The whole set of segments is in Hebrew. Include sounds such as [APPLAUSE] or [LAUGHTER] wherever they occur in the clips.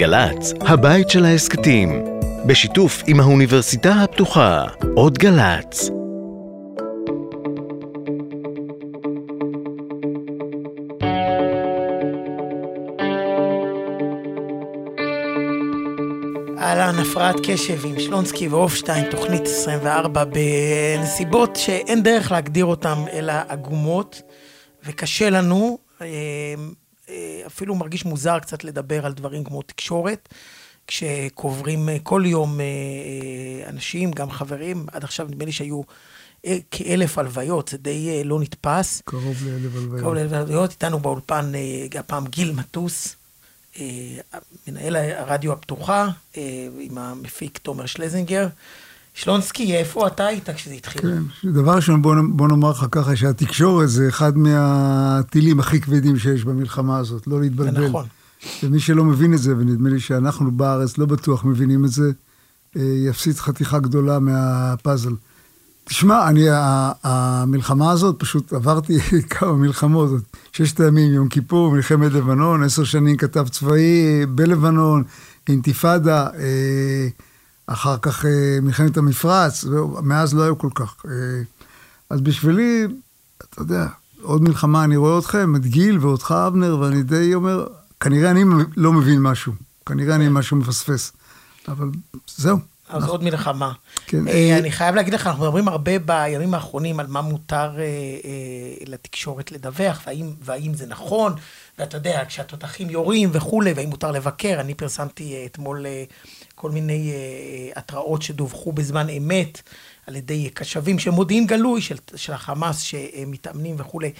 גל"צ, הבית של ההסכתים, בשיתוף עם האוניברסיטה הפתוחה, עוד גל"צ. אהלן, הפרעת קשב עם שלונסקי והופשטיין, תוכנית 24, בנסיבות שאין דרך להגדיר אותן, אלא עגומות, וקשה לנו, אה, אפילו מרגיש מוזר קצת לדבר על דברים כמו תקשורת, כשקוברים אה, כל יום אנשים, גם חברים, עד עכשיו נדמה לי שהיו כאלף הלוויות, זה די לא נתפס. קרוב לאלף הלוויות. קרוב לאלף הלוויות, איתנו באולפן הפעם גיל מטוס. מנהל הרדיו הפתוחה, עם המפיק תומר שלזינגר. שלונסקי, איפה אתה היית כשזה התחיל? כן, דבר ראשון, בוא, בוא נאמר לך ככה, שהתקשורת זה אחד מהטילים הכי כבדים שיש במלחמה הזאת, לא להתבלבל. זה נכון. ומי שלא מבין את זה, ונדמה לי שאנחנו בארץ לא בטוח מבינים את זה, יפסיד חתיכה גדולה מהפאזל. תשמע, אני, המלחמה הזאת, פשוט עברתי [LAUGHS] כמה מלחמות, ששת הימים, יום כיפור, מלחמת לבנון, עשר שנים כתב צבאי בלבנון, אינתיפאדה, אחר כך מלחמת המפרץ, מאז לא היו כל כך. אז בשבילי, אתה יודע, עוד מלחמה, אני רואה אתכם, את גיל ואותך, אבנר, ואני די אומר, כנראה אני לא מבין משהו, כנראה אני משהו מפספס, אבל זהו. אז עוד מלחמה. כן. אה, אני חייב להגיד לך, אנחנו מדברים הרבה בימים האחרונים על מה מותר אה, אה, לתקשורת לדווח, והאם, והאם זה נכון, ואתה יודע, כשהתותחים יורים וכולי, והאם מותר לבקר. אני פרסמתי אתמול כל מיני התראות שדווחו בזמן אמת על ידי קשבים של מודיעין גלוי של, של החמאס שמתאמנים וכולי.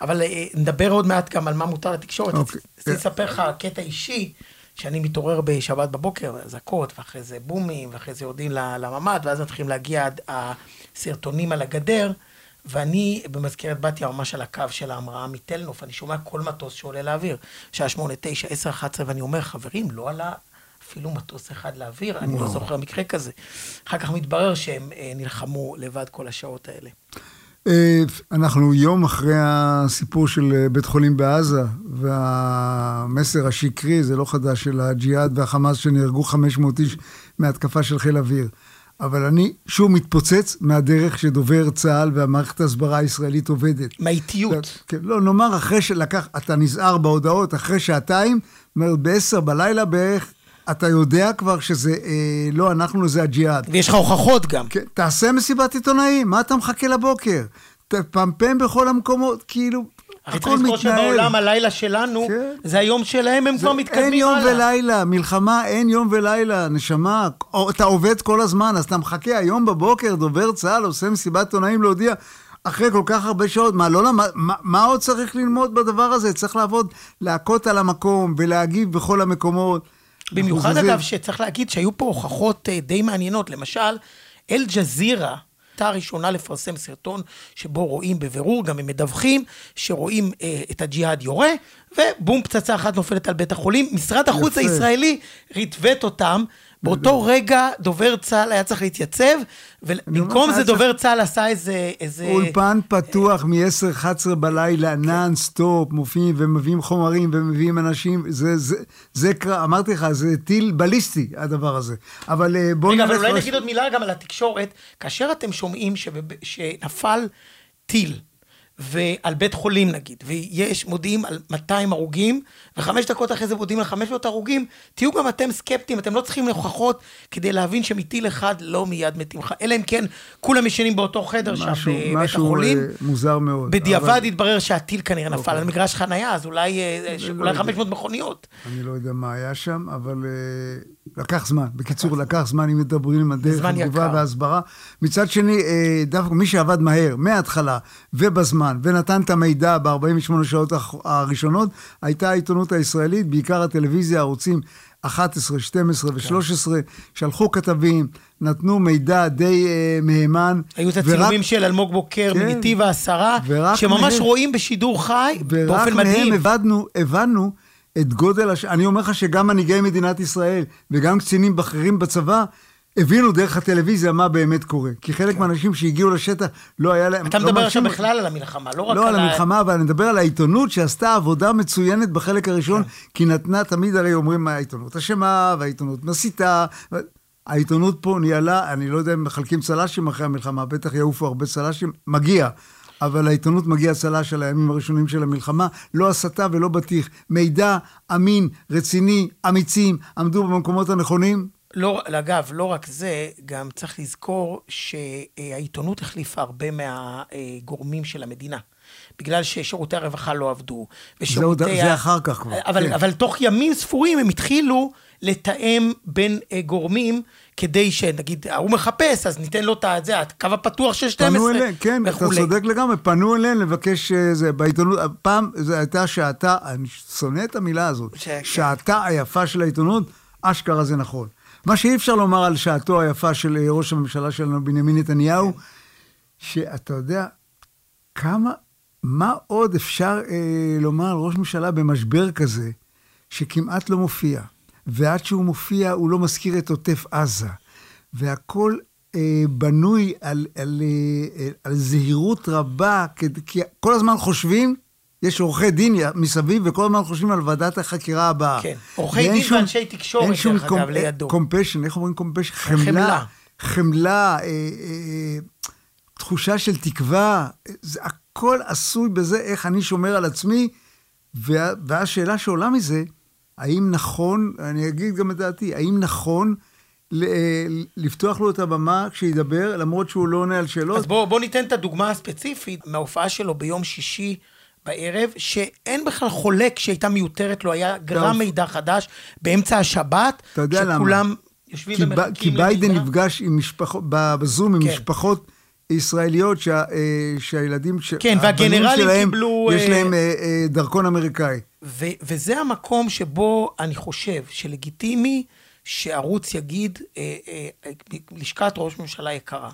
אבל נדבר עוד מעט גם על מה מותר לתקשורת. אוקיי. אני אספר לך קטע אישי. שאני מתעורר בשבת בבוקר, אזעקות, ואחרי זה בומים, ואחרי זה יורדים לממ"ד, ואז מתחילים להגיע הסרטונים על הגדר, ואני במזכרת בתיה ממש על הקו של ההמראה מתלנוף, אני שומע כל מטוס שעולה לאוויר, שעה שמונה, תשע, עשר, אחת עשרה, ואני אומר, חברים, לא עלה אפילו מטוס אחד לאוויר, אני לא זוכר מקרה כזה. אחר כך מתברר שהם אה, נלחמו לבד כל השעות האלה. אה, אנחנו יום אחרי הסיפור של אה, בית חולים בעזה, והמסר השקרי, זה לא חדש, של הג'יהאד והחמאס שנהרגו 500 איש מהתקפה של חיל אוויר. אבל אני שוב מתפוצץ מהדרך שדובר צה"ל והמערכת ההסברה הישראלית עובדת. מהאיטיות. כן, לא, נאמר אחרי שלקח, אתה נזהר בהודעות, אחרי שעתיים, זאת אומרת, בעשר בלילה בערך, אתה יודע כבר שזה אה, לא אנחנו, זה הג'יהאד. ויש לך הוכחות גם. כן, תעשה מסיבת עיתונאים, מה אתה מחכה לבוקר? תפמפם בכל המקומות, כאילו, הכל מתנהל. צריך לזכור שבעולם הלילה שלנו, כן. זה היום שלהם, הם כבר מתקדמים הלאה. אין יום ולילה, מלחמה אין יום ולילה, נשמה. אתה עובד כל הזמן, אז אתה מחכה היום בבוקר, דובר צה"ל עושה מסיבת עיתונאים להודיע. אחרי כל כך הרבה שעות, מה, לא למד, מה, מה עוד צריך ללמוד בדבר הזה? צריך לעבוד, להכות על המקום ולהגיב בכל המקומות. במיוחד אגב, שצריך להגיד שהיו פה הוכחות אה, די מעניינות. למשל, אל-ג'זירה, הייתה הראשונה לפרסם סרטון שבו רואים בבירור, גם הם מדווחים, שרואים אה, את הג'יהאד יורה, ובום, פצצה אחת נופלת על בית החולים. משרד החוץ יפה. הישראלי ריטווט אותם, באותו רגע דובר צה"ל היה צריך להתייצב, ובמקום זה דובר צה"ל עשה איזה... איזה... אולפן פתוח מ-10-11 בלילה, נאן סטופ, מופיעים ומביאים חומרים ומביאים אנשים, זה, זה, זה, אמרתי לך, זה טיל בליסטי, הדבר הזה. אבל אה, בואו נלך... רגע, אבל אולי נגיד עוד מילה גם על התקשורת. כאשר אתם שומעים שנפל טיל, ועל בית חולים נגיד, ויש, מודיעים על 200 הרוגים, וחמש דקות אחרי זה מודיעים על 500 הרוגים, תהיו גם אתם סקפטיים, אתם לא צריכים הוכחות כדי להבין שמטיל אחד לא מיד מתים לך, אלא אם כן כולם ישנים באותו חדר שם בבית החולים. משהו אה, מוזר מאוד. בדיעבד אבל... התברר שהטיל כנראה נפל אוקיי. על מגרש חנייה, אז אולי, אה, אולי לא 500 מכוניות. אני לא יודע מה היה שם, אבל לקח זמן. בקיצור, לקח זמן אם מדברים על דרך התגובה וההסברה. מצד שני, דווקא מי שעבד מהר, מההתחלה ובזמן, ונתן את המידע ב-48 שעות הראשונות, הייתה העיתונות הישראלית, בעיקר הטלוויזיה, הערוצים 11, 12 ו-13, שלחו כתבים, נתנו מידע די uh, מהימן. היו את הצילומים ורק... של אלמוג בוקר כן, מנתיב העשרה, שממש מהם, רואים בשידור חי באופן מדהים. ורק מהם הבנו, הבנו את גודל הש... אני אומר לך שגם מנהיגי מדינת ישראל וגם קצינים בכירים בצבא, הבינו דרך הטלוויזיה מה באמת קורה. כי חלק מהאנשים שהגיעו לשטח, לא היה להם... אתה לא מדבר עכשיו בכלל על המלחמה, לא רק לא על ה- המלחמה, אבל אני מדבר על העיתונות שעשתה עבודה מצוינת בחלק הראשון, כי נתנה, תמיד הרי אומרים, העיתונות אשמה, והעיתונות מסיתה. העיתונות פה ניהלה, אני לא יודע אם מחלקים צל"שים אחרי המלחמה, בטח יעופו הרבה צל"שים, מגיע. אבל לעיתונות מגיע צל"ש על הימים הראשונים של המלחמה, לא הסתה ולא בטיח. מידע אמין, רציני, אמיצים, עמדו במקומות הנכונים. לא, אגב, לא רק זה, גם צריך לזכור שהעיתונות החליפה הרבה מהגורמים של המדינה. בגלל ששירותי הרווחה לא עבדו. ושירותי זה ה- אחר כך כבר, אבל, כן. אבל תוך ימים ספורים הם התחילו לתאם בין אה, גורמים, כדי שנגיד, ההוא מחפש, אז ניתן לו את זה, הקו הפתוח של 12 פנו אליהם, כן, אתה וכולי. צודק לגמרי, פנו אליהם לבקש אה, זה, בעיתונות, פעם זו הייתה שעתה, אני שונא את המילה הזאת, ש-. שעתה היפה של העיתונות, אשכרה זה נכון. מה שאי אפשר לומר על שעתו היפה של אה, ראש הממשלה שלנו, בנימין נתניהו, שאתה יודע, כמה, מה עוד אפשר אה, לומר על ראש ממשלה במשבר כזה, שכמעט לא מופיע, ועד שהוא מופיע הוא לא מזכיר את עוטף עזה, והכל אה, בנוי על, על, אה, על זהירות רבה, כי, כל הזמן חושבים, יש עורכי דין מסביב, וכל הזמן חושבים על ועדת החקירה הבאה. כן, עורכי דין ואנשי תקשורת, שום דרך אגב, לידו. compassion, איך אומרים compassion? חמלה. חמלה. חמלה, אה, אה, תחושה של תקווה, זה הכל עשוי בזה איך אני שומר על עצמי, וה, והשאלה שעולה מזה, האם נכון, אני אגיד גם את דעתי, האם נכון ל, אה, לפתוח לו את הבמה כשידבר, למרות שהוא לא עונה על שאלות? אז בואו בוא ניתן את הדוגמה הספציפית מההופעה שלו ביום שישי בערב, שאין בכלל חולק שהייתה מיותרת לו, היה גרם טוב. מידע חדש באמצע השבת, יודע למה? שכולם יושבים כי, ומחכים כי ביידן למידע. נפגש עם משפחות, בזום עם כן. משפחות ישראליות שה, אה, שהילדים, כן, והגנרלים שלהם, קיבלו, יש אה, להם אה, אה, דרכון אמריקאי. ו- וזה המקום שבו אני חושב שלגיטימי שערוץ יגיד, אה, אה, אה, לשכת ראש ממשלה יקרה.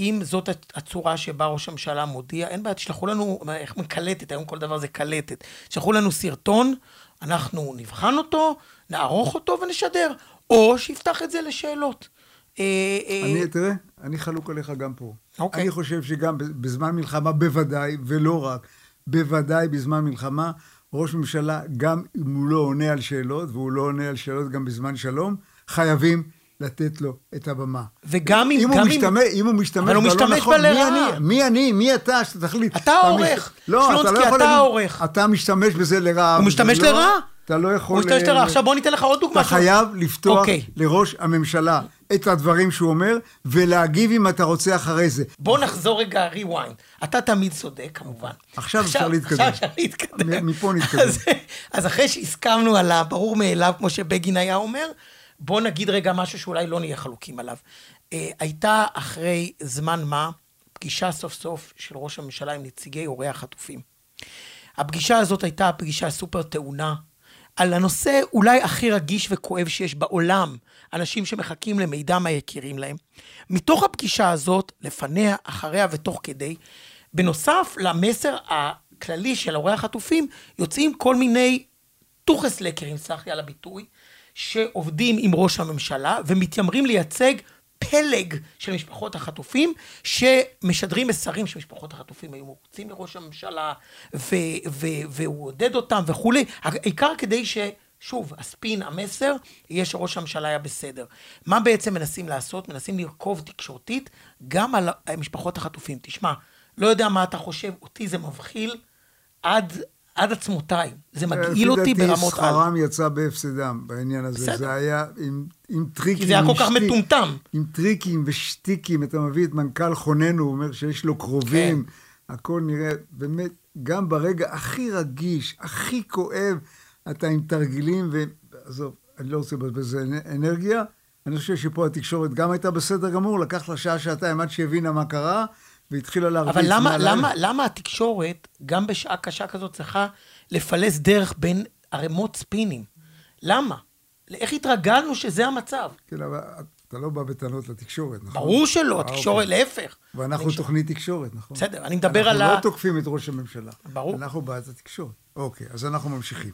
אם זאת הצורה שבה ראש הממשלה מודיע, אין בעיה, תשלחו לנו, איך מקלטת, היום כל דבר זה קלטת. תשלחו לנו סרטון, אנחנו נבחן אותו, נערוך אותו ונשדר. או שיפתח את זה לשאלות. אה, אה, אני, תראה, אני חלוק עליך גם פה. אוקיי. אני חושב שגם בזמן מלחמה, בוודאי, ולא רק, בוודאי בזמן מלחמה, ראש ממשלה, גם אם הוא לא עונה על שאלות, והוא לא עונה על שאלות גם בזמן שלום, חייבים לתת לו את הבמה. וגם אם... אם הוא משתמש, אם הוא משתמש אבל הוא משתמש נכון, בה מי. אני? מי אני? מי אתה שתחליט? אתה העורך. לא, אתה לא יכול אתה העורך. אתה משתמש בזה לרעה. הוא משתמש ולא- לרעה. אתה לא יכול... הוא משתמש אה, לרעה. עכשיו בוא ניתן לך עוד דוגמה. אתה חייב לפתוח אוקיי. לראש הממשלה את הדברים שהוא אומר, ולהגיב אם אתה רוצה אחרי זה. בוא נחזור רגע rewind. אתה תמיד צודק, כמובן. עכשיו אפשר להתקדם. עכשיו אפשר להתקדם. מפה נתקדם. אז, אז אחרי שהסכמנו על הברור מאליו, כמו שבגין היה אומר, בוא נגיד רגע משהו שאולי לא נהיה חלוקים עליו. אה, הייתה אחרי זמן מה פגישה סוף סוף של ראש הממשלה עם נציגי הורי החטופים. הפגישה הזאת הייתה פגישה סופר טעונה, על הנושא אולי הכי רגיש וכואב שיש בעולם, אנשים שמחכים למידע מהיקירים להם. מתוך הפגישה הזאת, לפניה, אחריה ותוך כדי, בנוסף למסר הכללי של הורי החטופים, יוצאים כל מיני טוחסלקרים, סלח לי על הביטוי, שעובדים עם ראש הממשלה ומתיימרים לייצג פלג של משפחות החטופים, שמשדרים מסרים שמשפחות החטופים היו מרוצים מראש הממשלה, ו- ו- והוא עודד אותם וכולי, העיקר כדי ש... שוב, הספין, המסר, יהיה שראש הממשלה היה בסדר. מה בעצם מנסים לעשות? מנסים לרכוב תקשורתית גם על משפחות החטופים. תשמע, לא יודע מה אתה חושב, אותי זה מבחיל עד, עד עצמותיי. זה מגעיל אותי ברמות לפי דעתי שכרם יצא בהפסדם בעניין הזה. בסדר. זה היה עם, עם טריקים. כי זה היה כל כך מטומטם. עם טריקים ושטיקים, אתה מביא את מנכ"ל חוננו, הוא אומר שיש לו קרובים, כן. הכל נראה, באמת, גם ברגע הכי רגיש, הכי כואב, אתה עם תרגילים, ועזוב, אני לא רוצה לבזבז אנ- אנרגיה. אני חושב שפה התקשורת גם הייתה בסדר גמור, לקח לה שעה, שעתיים עד שהבינה מה קרה, והתחילה להרביץ. אבל למה. למה, למה התקשורת, גם בשעה קשה כזאת, צריכה לפלס דרך בין ערימות ספינים? למה? איך התרגלנו שזה המצב? כן, אבל אתה לא בא בטענות לתקשורת, נכון? ברור שלא, אה, התקשורת, אוקיי. להפך. ואנחנו אני- תוכנית תקשורת, נכון? בסדר, אני מדבר על ה... אנחנו לא תוקפים את ראש הממשלה. ברור. אנחנו בעד התקשורת. אוקיי, אז אנחנו ממשיכים.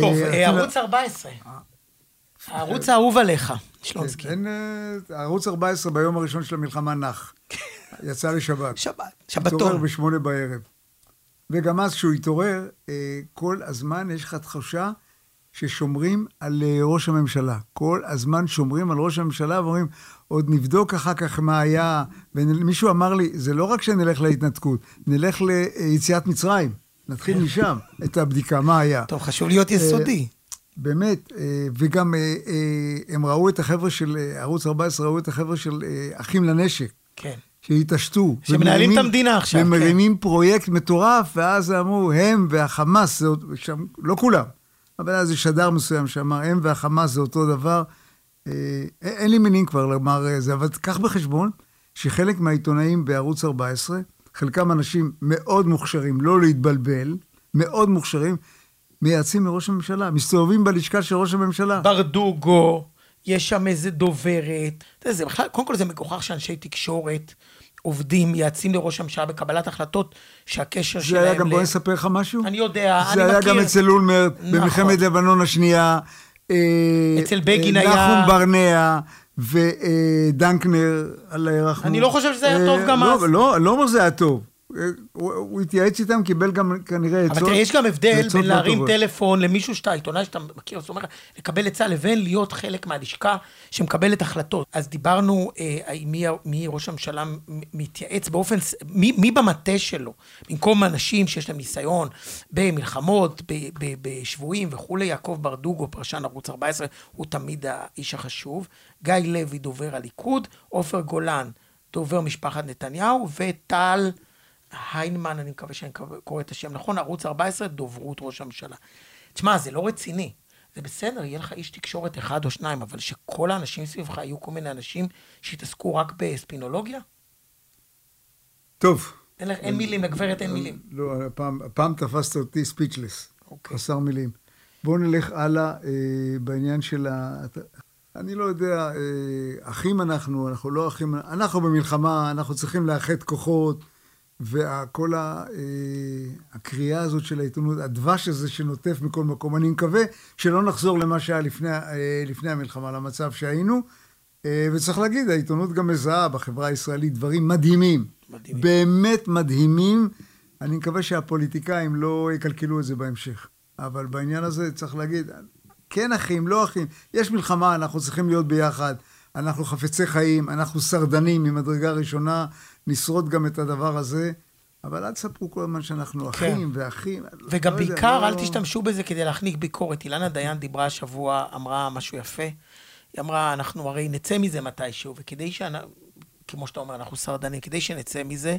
טוב, אה, אה, ערוץ 14. הערוץ האהוב עליך, שלונסקי. אה, ערוץ 14 ביום הראשון של המלחמה נח. יצא לשבת. שבת, התעורר שבתון. בשמונה בערב. וגם אז כשהוא התעורר, אה, כל הזמן יש לך תחושה ששומרים על אה, ראש הממשלה. כל הזמן שומרים על ראש הממשלה ואומרים, עוד נבדוק אחר כך מה היה. ומישהו אמר לי, זה לא רק שנלך להתנתקות, נלך ליציאת מצרים. נתחיל משם את הבדיקה, מה היה. טוב, חשוב להיות יסודי. באמת, אה, וגם אה, אה, הם ראו את החבר'ה של אה, ערוץ 14, ראו את החבר'ה של אה, אחים לנשק. כן. שהתעשתו. שמנהלים את המדינה עכשיו, כן. ומרימים פרויקט מטורף, ואז אמרו, הם והחמאס, זה, שם, לא כולם, אבל היה איזה שדר מסוים שאמר, הם והחמאס זה אותו דבר. אה, אין לי מילים כבר לומר אה, זה, אבל קח בחשבון שחלק מהעיתונאים בערוץ 14, חלקם אנשים מאוד מוכשרים, לא להתבלבל, מאוד מוכשרים, מייעצים לראש הממשלה, מסתובבים בלשכה של ראש הממשלה. ברדוגו, יש שם איזה דוברת. אתה יודע, זה בכלל, קודם כל זה מגוחך שאנשי תקשורת עובדים, מייעצים לראש הממשלה בקבלת החלטות שהקשר זה שלהם... היה גם, ל- בוא אני אספר לך משהו. אני יודע, אני זה היה מכיר. גם אצל אולמרט, נכון. במלחמת לבנון השנייה. אה, אצל בגין אה, היה- נחום ברנע ודנקנר, אללה ירחמו. אני לא חושב שזה היה טוב אה, גם לא, אז. לא, לא אומר שזה היה טוב. הוא הוא התייעץ איתם, קיבל גם כנראה עצות. אבל תראה, יש גם הבדל בין לא להרים. טלפון למישהו שאתה, עיתונאי שאתה מכיר, זאת אומרת, לקבל עצה, לבין להיות חלק מהלשכה שמקבלת החלטות. אז דיברנו אה, עם מי, מי ראש הממשלה מתייעץ באופן, מי, מי במטה שלו, במקום אנשים שיש להם ניסיון במלחמות, ב- ב- בשבויים וכולי, יעקב ברדוגו, פרשן ערוץ 14, הוא תמיד האיש החשוב. גיא לוי, דובר הליכוד, עופר גולן, דובר משפחת נתניהו, וטל... היינמן, אני מקווה שאני קורא את השם נכון, ערוץ 14, דוברות ראש הממשלה. תשמע, זה לא רציני. זה בסדר, יהיה לך איש תקשורת אחד או שניים, אבל שכל האנשים סביבך יהיו כל מיני אנשים שיתעסקו רק בספינולוגיה? טוב. אין, לך- אין מילים, לגברת אין מילים. לא, הפעם, הפעם תפסת אותי ספיצ'לס. אוקיי. חסר מילים. בואו נלך הלאה אה, בעניין של ה... אני לא יודע, אה, אחים אנחנו, אנחנו לא אחים, אנחנו במלחמה, אנחנו צריכים לאחד כוחות, וכל אה, הקריאה הזאת של העיתונות, הדבש הזה שנוטף מכל מקום, אני מקווה שלא נחזור למה שהיה לפני, אה, לפני המלחמה, למצב שהיינו. אה, וצריך להגיד, העיתונות גם מזהה בחברה הישראלית דברים מדהימים. מדהימים. באמת מדהימים. אני מקווה שהפוליטיקאים לא יקלקלו את זה בהמשך. אבל בעניין הזה צריך להגיד, כן אחים, לא אחים. יש מלחמה, אנחנו צריכים להיות ביחד. אנחנו חפצי חיים, אנחנו שרדנים ממדרגה ראשונה, נשרוד גם את הדבר הזה. אבל אל תספרו כל הזמן שאנחנו אחים ואחים. וגם לא יודע, בעיקר, לא- אל תשתמשו בזה כדי להחניק ביקורת. אילנה דיין דיברה השבוע, אמרה משהו יפה. היא אמרה, אנחנו הרי נצא מזה מתישהו, וכדי ש... כמו שאתה אומר, אנחנו שרדנים, כדי שנצא מזה,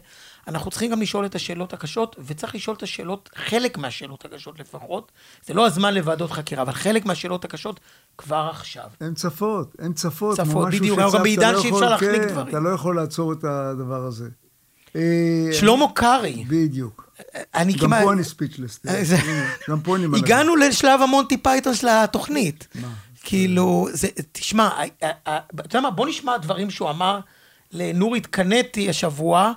אנחנו צריכים גם לשאול את השאלות הקשות, וצריך לשאול את השאלות, חלק מהשאלות הקשות לפחות. זה לא הזמן לוועדות חקירה, אבל חלק מהשאלות הקשות כבר עכשיו. הן צפות, הן צפות. צפות, בדיוק, שצף, גם בעידן לא שאי אפשר להחניק כן, דברים. אתה לא יכול לעצור את הדבר הזה. אה, שלמה קרעי, בדיוק. אני גם כמעט... פה אני speechless. אה, גם פה אני מלא. הגענו לשלב המונטי פייתון של התוכנית. כאילו, זה, תשמע, ה- ה- ה- אתה יודע מה, בוא נשמע דברים שהוא אמר לנורית קנטי השבוע.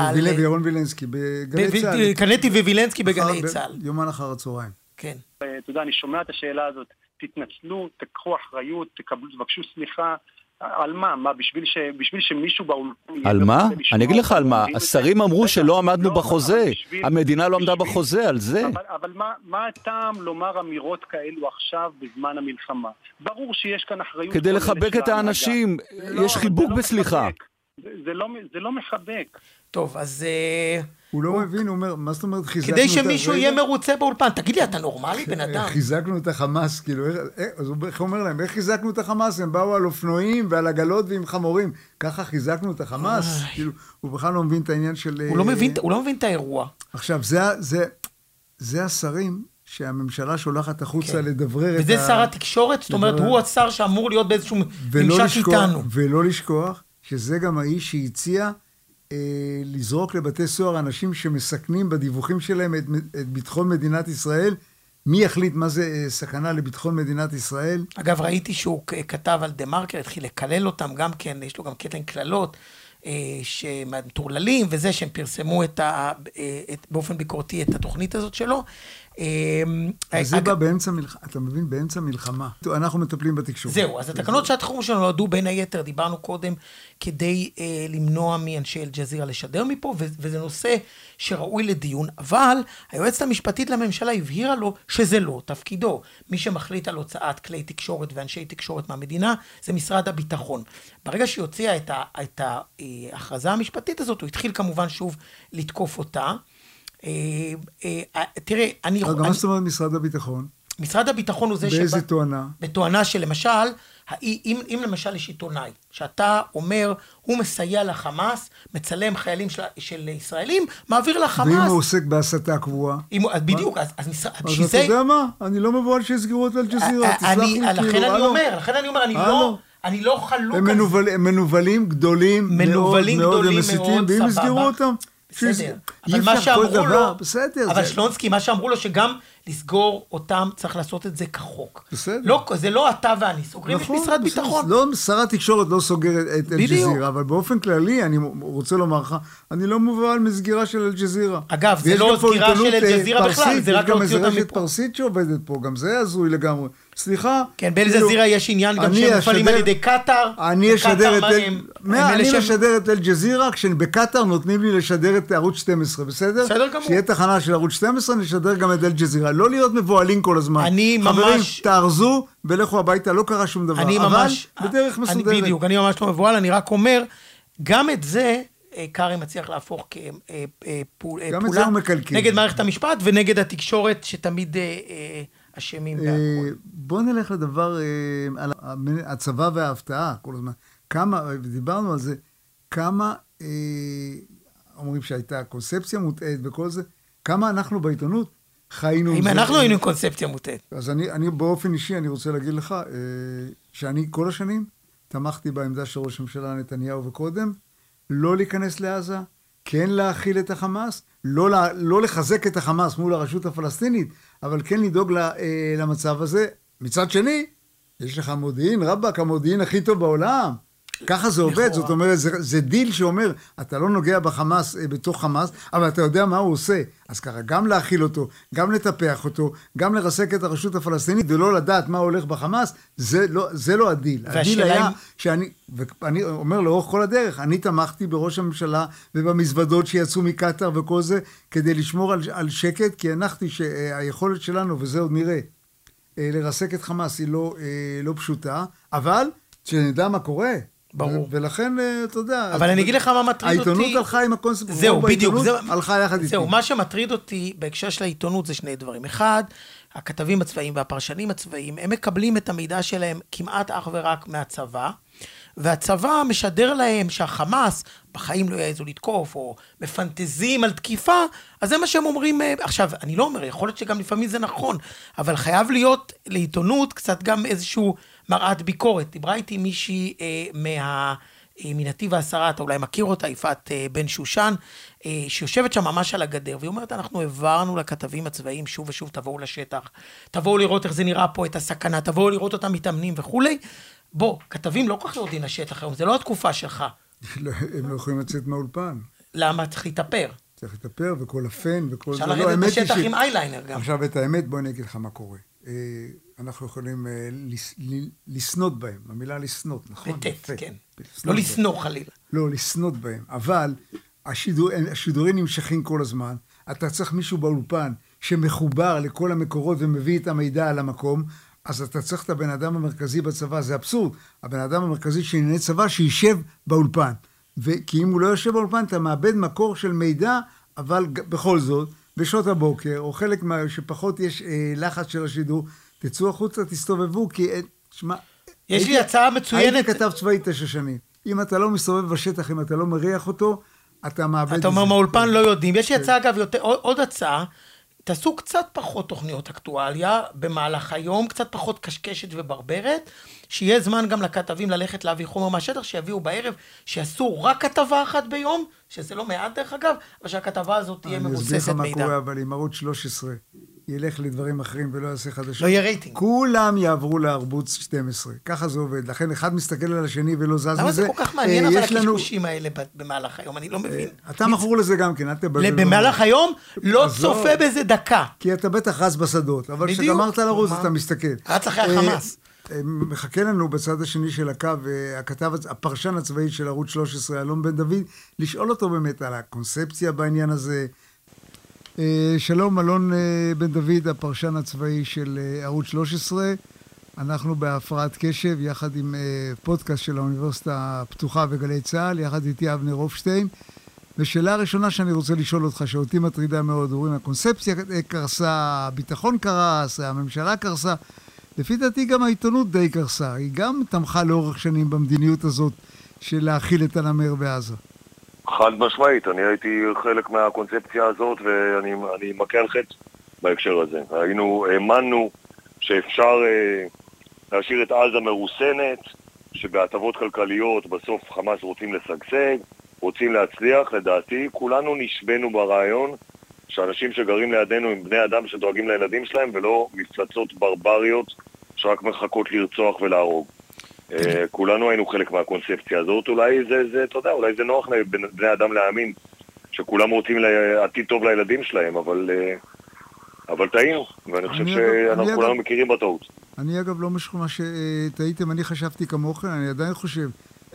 על- וירון וילנסקי בגלי ב- צה"ל. קנטי ווילנסקי בגלי צה"ל. יומן אחר הצהריים. כן. אתה יודע, אני שומע את השאלה הזאת, תתנצלו, תקחו אחריות, תקבלו, תבקשו סליחה. על מה? מה, בשביל, ש, בשביל שמישהו באולפן... על מה? אני אגיד לך על מה? השרים אמרו שלא עמדנו לא, בחוזה, בשביל- המדינה לא עמדה בשביל- בחוזה, על זה. אבל, אבל מה, מה הטעם לומר אמירות כאלו עכשיו בזמן המלחמה? ברור שיש כאן אחריות... כדי לחבק את. האנשים, לא, יש חיבוק לא בסליחה. זה, זה, לא, זה לא מחבק. טוב, אז אה, הוא לא מבין, הוא אומר, מה זאת אומרת חיזקנו את כדי שמישהו יהיה מרוצה באולפן, תגיד לי, אתה נורמלי, [LAUGHS] בן אדם? חיזקנו את החמאס, כאילו, איך- אז הוא איך הוא אומר להם, איך חיזקנו את החמאס? הם באו על אופנועים ועל עגלות ועם חמורים. ככה חיזקנו את החמאס? כאילו, הוא בכלל לא מבין את העניין של... הוא לא אה, מבין- הוא לא מבין את האירוע. עכשיו, זה, זה, זה השרים שהממשלה שולחת החוצה לדברר את ה... וזה שר התקשורת, זאת אומרת, הוא השר שאמור להיות באיזשהו ממשק איתנו. ולא לשכוח שזה גם האיש שהציע אה, לזרוק לבתי סוהר אנשים שמסכנים בדיווחים שלהם את, את ביטחון מדינת ישראל. מי יחליט מה זה אה, סכנה לביטחון מדינת ישראל? אגב, ראיתי שהוא כתב על דה מרקר, התחיל לקלל אותם גם כן, יש לו גם עם קללות, אה, שהם מטורללים וזה, שהם פרסמו את ה, אה, את, באופן ביקורתי את התוכנית הזאת שלו. אמ, זה בא באמצע מלחמה, אתה מבין? באמצע מלחמה. אנחנו מטפלים בתקשורת. זהו, אז התקנות שעת חירום שלנו נועדו בין היתר, דיברנו קודם, כדי אה, למנוע מאנשי אל-ג'זירה לשדר מפה, וזה נושא שראוי לדיון, אבל היועצת המשפטית לממשלה הבהירה לו שזה לא תפקידו. מי שמחליט על הוצאת כלי תקשורת ואנשי תקשורת מהמדינה זה משרד הביטחון. ברגע שהיא הוציאה את ההכרזה המשפטית הזאת, הוא התחיל כמובן שוב לתקוף אותה. אה, אה, תראה, אני... רגע, מה זאת אומרת משרד הביטחון? משרד הביטחון הוא זה שבא... באיזה תואנה? בתואנה שלמשל, אם, אם למשל יש עיתונאי, שאתה אומר, הוא מסייע לחמאס, מצלם חיילים של, של ישראלים, מעביר לחמאס... ואם הוא עוסק בהסתה קבועה? אם, בדיוק, אז, אז משרד... אז אתה יודע מה? אני לא מבוהל שיסגרו את אל-ג'זירה, תסלח לי, כאילו, לכן אני אומר, לכן אני אומר, אני לא... אני לא חלוק הם הם מנוולים גדולים מאוד, מאוד, ומסיתים, ואם יסגרו אותם... בסדר. אבל מה שאמרו לו, בסדר. אבל. שלונסקי, מה שאמרו לו, שגם לסגור אותם, צריך לעשות את זה כחוק. בסדר. לא, זה לא אתה ואני, סוגרים נכון, את משרד בסדר, ביטחון. לא, שר התקשורת לא סוגר את אל-ג'זירה, אבל באופן כללי, אני רוצה לומר לך, אני לא מובן מסגירה של אל-ג'זירה. אגב, זה לא סגירה של אל-ג'זירה בכלל, זה רק להוציא אותם מפה. יש גם איזה רשת פרסית שעובדת פה, גם זה הזוי לגמרי. סליחה. כן, באל-ג'זירה כאילו, יש עניין גם שהם מופעלים על ידי קטאר. אני אשדר את אני משדר את אל-ג'זירה, כשבקטאר נותנים לי לשדר את ערוץ 12, בסדר? בסדר גמור. שיהיה תחנה של ערוץ 12, נשדר גם את אל-ג'זירה. לא להיות מבוהלים כל הזמן. אני ממש... חברים, תארזו ולכו הביתה, לא קרה שום דבר. אני ממש... אבל בדרך מסודרת. אני בדיוק, אני ממש לא מבוהל, אני רק אומר, גם את זה... אה, קארי מצליח להפוך כפעולה אה, נגד מערכת המשפט ונגד התקשורת שתמיד אשמים בהכל. בוא נלך לדבר על הצבא וההפתעה כל הזמן. כמה, דיברנו על זה, כמה אומרים שהייתה קונספציה מוטעית וכל זה, כמה אנחנו בעיתונות חיינו... אם אנחנו היינו קונספציה מוטעת. אז אני, אני באופן אישי, אני רוצה להגיד לך, אה, שאני כל השנים תמכתי בעמדה של ראש הממשלה נתניהו וקודם, לא להיכנס לעזה, כן להכיל את החמאס, לא, לא לחזק את החמאס מול הרשות הפלסטינית, אבל כן לדאוג אה, למצב הזה. מצד שני, יש לך מודיעין, רבאק, המודיעין הכי טוב בעולם. ככה זה עובד, זאת אומרת, זה, זה דיל שאומר, אתה לא נוגע בחמאס, אה, בתוך חמאס, אבל אתה יודע מה הוא עושה. אז ככה, גם להכיל אותו, גם לטפח אותו, גם לרסק את הרשות הפלסטינית, ולא לדעת מה הולך בחמאס, זה לא, זה לא הדיל. הדיל היה שאני, ואני אומר לאורך כל הדרך, אני תמכתי בראש הממשלה ובמזוודות שיצאו מקטאר וכל זה, כדי לשמור על, על שקט, כי הנחתי שהיכולת שלנו, וזה עוד נראה, אה, לרסק את חמאס היא לא, אה, לא פשוטה, אבל שנדע מה קורה. ברור. ולכן, אה, אתה יודע... אבל אני אגיד לך מה מטריד אותי... העיתונות הלכה עם הקונספט. זהו, בדיוק. זהו, הלכה יחד איתי. זהו, מה שמטריד אותי בהקשר של העיתונות זה שני דברים. אחד, הכתבים הצבאיים והפרשנים הצבאיים, הם מקבלים את המידע שלהם כמעט אך ורק מהצבא. והצבא משדר להם שהחמאס בחיים לא יעזו לתקוף, או מפנטזים על תקיפה, אז זה מה שהם אומרים. אה, עכשיו, אני לא אומר, יכול להיות שגם לפעמים זה נכון, אבל חייב להיות לעיתונות קצת גם איזשהו מראת ביקורת. דיברה איתי מישהי אה, מה... אה, מנתיב העשרה, אתה אולי מכיר אותה, יפעת אה, בן שושן, אה, שיושבת שם ממש על הגדר, והיא אומרת, אנחנו העברנו לכתבים הצבאיים שוב ושוב, תבואו לשטח, תבואו לראות איך זה נראה פה, את הסכנה, תבואו לראות אותם מתאמנים וכולי. בוא, כתבים לא כל כך יורדים לשטח היום, זה לא התקופה שלך. [LAUGHS] לא, הם לא יכולים לצאת מהאולפן. למה? צריך להתאפר. צריך להתאפר, וכל הפן, וכל זה. אפשר לא, לרדת לשטח עם אייליינר גם. עכשיו, את האמת, בוא אני אגיד לך מה קורה. אה, אנחנו יכולים אה, לסנות בהם, המילה לסנות, נכון? בטט, כן. לא לשנוא חלילה. לא, לסנות בהם. אבל השידורים נמשכים כל הזמן. אתה צריך מישהו באולפן שמחובר לכל המקורות ומביא את המידע על המקום. אז אתה צריך את הבן אדם המרכזי בצבא, זה אבסורד. הבן אדם המרכזי של ענייני צבא שישב באולפן. כי אם הוא לא יושב באולפן, אתה מאבד מקור של מידע, אבל בכל זאת, בשעות הבוקר, או חלק מה... שפחות יש אה, לחץ של השידור, תצאו החוצה, תסתובבו, כי... אה, שמע... יש הייתי, לי הצעה מצוינת. הייתי כתב צבאי תשע שנים. אם אתה לא מסתובב בשטח, אם אתה לא מריח אותו, אתה מאבד את זה. אתה אומר, מהאולפן לא יודעים. יש לי כן. הצעה, אגב, יותר, עוד הצעה. תעשו קצת פחות תוכניות אקטואליה במהלך היום, קצת פחות קשקשת וברברת, שיהיה זמן גם לכתבים ללכת להביא חומר מהשטח, שיביאו בערב, שיעשו רק כתבה אחת ביום, שזה לא מעט דרך אגב, אבל שהכתבה הזאת תהיה מבוססת מידע. אני אסביר לך מה קורה, אבל עם ערוץ 13 ילך לדברים אחרים ולא יעשה חדשות. לא יהיה רייטינג. כולם יעברו לערוץ 12. ככה זה עובד. לכן אחד מסתכל על השני ולא זז מזה. למה זה כל כך מעניין אה, אבל הקשקושים האלה במהלך היום? אני לא מבין. אה, אתה מכור לזה גם כן, אל תבלבל. במהלך היום לא צופה בזה דקה. כי אתה בטח רץ בשדות. אבל כשגמרת לרוץ אתה מסתכל. רץ אחרי החמאס. אה, מחכה לנו בצד השני של הקו, הכתב, הפרשן הצבאי של ערוץ 13, אלון בן דוד, לשאול אותו באמת על הקונספציה בעניין הזה, שלום, אלון אה, בן דוד, הפרשן הצבאי של אה, ערוץ 13. אנחנו בהפרעת קשב, יחד עם פודקאסט של האוניברסיטה הפתוחה וגלי צה"ל, יחד איתי אבנר הופשטיין. ושאלה הראשונה שאני רוצה לשאול אותך, שאותי מטרידה מאוד, אומרים, הקונספציה קרסה, הביטחון קרס, הממשלה קרסה. לפי דעתי גם העיתונות די קרסה. היא גם תמכה לאורך שנים במדיניות הזאת של להכיל את הנמר בעזה. חד משמעית, אני הייתי חלק מהקונספציה הזאת ואני מכה על חטא בהקשר הזה. היינו, האמנו שאפשר אה, להשאיר את עזה מרוסנת, שבהטבות כלכליות בסוף חמאס רוצים לשגשג, רוצים להצליח, לדעתי כולנו נשבנו ברעיון שאנשים שגרים לידינו הם בני אדם שדואגים לילדים שלהם ולא מפלצות ברבריות שרק מחכות לרצוח ולהרוג. אה, כולנו היינו חלק מהקונספציה הזאת, אולי זה, זה, אתה יודע, אולי זה נוח לבני אדם להאמין שכולם רוצים עתיד טוב לילדים שלהם, אבל, אה, אבל טעינו, ואני חושב שאנחנו כולנו אגב, מכירים בטעות. אני אגב לא משוכנע שטעיתם, אני חשבתי כמוכם, אני עדיין חושב,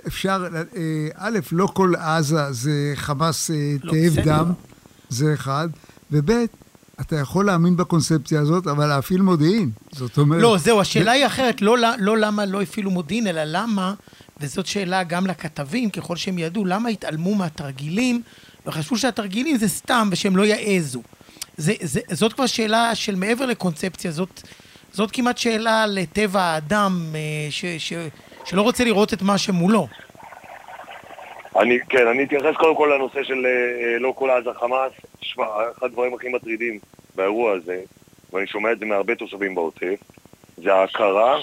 אפשר, אה, א', לא כל עזה זה חמאס לא תאב דם, זה אחד, וב', אתה יכול להאמין בקונספציה הזאת, אבל להפעיל מודיעין. זאת אומרת... לא, זהו, השאלה היא אחרת, לא, לא למה לא הפעילו מודיעין, אלא למה, וזאת שאלה גם לכתבים, ככל שהם ידעו, למה התעלמו מהתרגילים, וחשבו שהתרגילים זה סתם, ושהם לא יעזו. זה, זה, זאת כבר שאלה של מעבר לקונספציה, זאת, זאת כמעט שאלה לטבע האדם, אה, ש, ש, שלא רוצה לראות את מה שמולו. אני, כן, אני אתייחס קודם כל לנושא של אה, לא כל עזה חמאס. תשמע, אחד הדברים הכי מטרידים באירוע הזה, ואני שומע את זה מהרבה תושבים בעוטף, זה ההכרה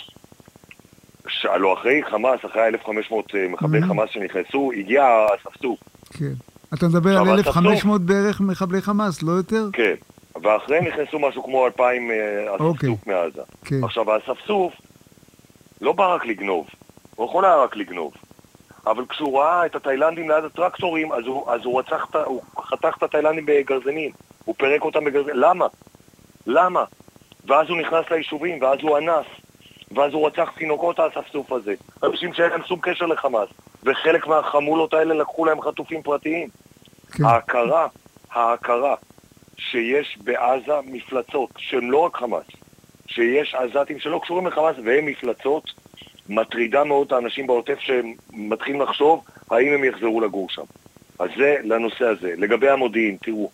שהלוא אחרי חמאס, אחרי 1,500 אה, מחבלי mm-hmm. חמאס שנכנסו, הגיע האספסוף. כן. אתה מדבר על 1,500 בערך מחבלי חמאס, לא יותר? כן. ואחריהם נכנסו משהו כמו 2,000 אה, אספסוף okay. מעזה. כן. עכשיו, האספסוף לא בא רק לגנוב, הוא יכול היה רק לגנוב. אבל כשהוא ראה את התאילנדים ליד הטרקטורים, אז הוא, אז הוא, רצח, הוא חתך את התאילנדים בגרזנים. הוא פירק אותם בגרזנים. למה? למה? ואז הוא נכנס ליישובים, ואז הוא אנס. ואז הוא רצח תינוקות האספסוף הזה. אנשים שאין להם שום קשר לחמאס. וחלק מהחמולות האלה לקחו להם חטופים פרטיים. כן. ההכרה, ההכרה שיש בעזה מפלצות, שהן לא רק חמאס, שיש עזתים שלא קשורים לחמאס והם מפלצות, מטרידה מאוד את האנשים בעוטף שמתחילים לחשוב האם הם יחזרו לגור שם. אז זה לנושא הזה. לגבי המודיעין, תראו,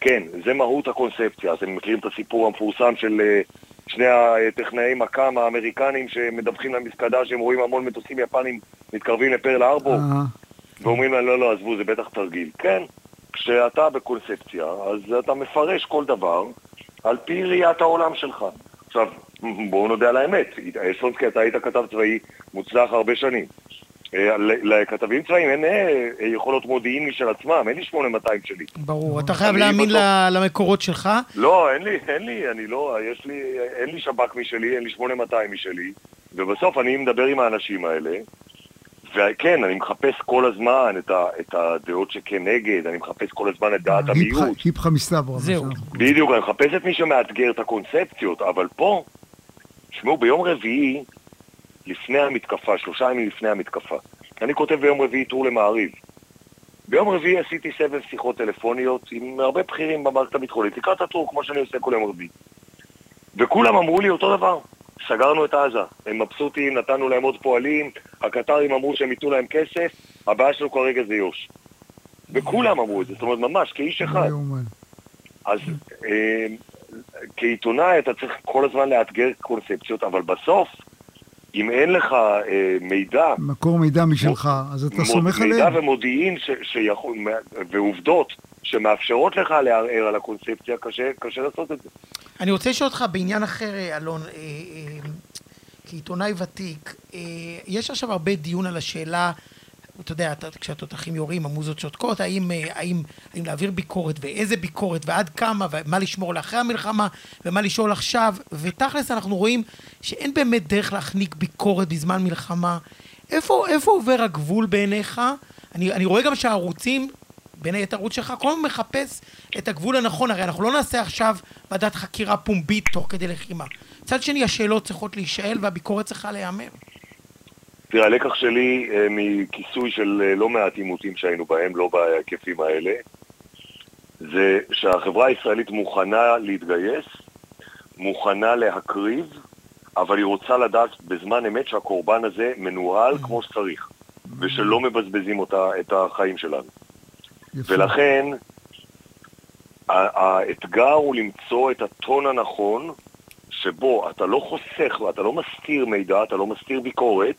כן, זה מהות הקונספציה. אתם מכירים את הסיפור המפורסם של uh, שני הטכנאי מכ"ם האמריקנים שמדווחים למפקדה שהם רואים המון מטוסים יפנים מתקרבים לפרל ארבו, uh-huh. ואומרים להם, לא, לא, עזבו, זה בטח תרגיל. כן, כשאתה בקונספציה, אז אתה מפרש כל דבר על פי ראיית העולם שלך. עכשיו, בואו נודה על האמת, סונסקי, אתה היית כתב צבאי מוצלח הרבה שנים. אה, לכתבים צבאיים אין אה, יכולות מודיעין משל עצמם, אין לי 8200 שלי. ברור, אתה חייב להאמין למקורות שלך. לא, אין לי, אין לי, אני לא, יש לי, אין לי שב"כ משלי, אין לי 8200 משלי, ובסוף אני מדבר עם האנשים האלה, וכן, אני מחפש כל הזמן את, ה, את הדעות שכנגד, אני מחפש כל הזמן את דעת המיעוט. היפכא מסתברא. זהו. בדיוק, אני מחפש את מי שמאתגר את הקונספציות, אבל פה, תשמעו, ביום רביעי, לפני המתקפה, שלושה ימים לפני המתקפה, אני כותב ביום רביעי טור למעריב. ביום רביעי עשיתי סבב שיחות טלפוניות עם הרבה בכירים במערכת הביטחונית, לקראת הטור, כמו שאני עושה כל יום רביעי. וכולם אמרו לי אותו דבר. סגרנו את עזה, הם מבסוטים, נתנו להם עוד פועלים, הקטרים אמרו שהם ייתנו להם כסף, הבעיה שלנו כרגע זה יו"ש. וכולם אמרו את זה, זאת אומרת ממש, כאיש אחד. אז אה, כעיתונאי אתה צריך כל הזמן לאתגר קונספציות, אבל בסוף, אם אין לך אה, מידע... מקור מידע משלך, אז אתה סומך עליהם. מידע ומודיעין ש, שיכול, ועובדות שמאפשרות לך לערער על הקונספציה, קשה, קשה לעשות את זה. אני רוצה לשאול אותך בעניין אחר, אלון, אה, אה, כעיתונאי ותיק, אה, יש עכשיו הרבה דיון על השאלה אתה יודע, כשהתותחים יורים, המוזות שותקות, האם, אה, האם, האם להעביר ביקורת, ואיזה ביקורת, ועד כמה, ומה לשמור לאחרי המלחמה, ומה לשאול עכשיו, ותכלס אנחנו רואים שאין באמת דרך להחניק ביקורת בזמן מלחמה. איפה, איפה עובר הגבול בעיניך? אני, אני רואה גם שהערוצים, בין היתר ערוץ שלך, כל הזמן מחפש את הגבול הנכון, הרי אנחנו לא נעשה עכשיו ועדת חקירה פומבית תוך כדי לחימה. מצד שני, השאלות צריכות להישאל והביקורת צריכה להיאמר. תראה, הלקח שלי אה, מכיסוי של אה, לא מעט עימותים שהיינו בהם, לא בהיקפים האלה, זה שהחברה הישראלית מוכנה להתגייס, מוכנה להקריב, אבל היא רוצה לדעת בזמן אמת שהקורבן הזה מנוהל mm-hmm. כמו שצריך, ושלא מבזבזים אותה, את החיים שלנו. יפה. ולכן, האתגר הוא למצוא את הטון הנכון, שבו אתה לא חוסך ואתה לא מסתיר מידע, אתה לא מסתיר ביקורת,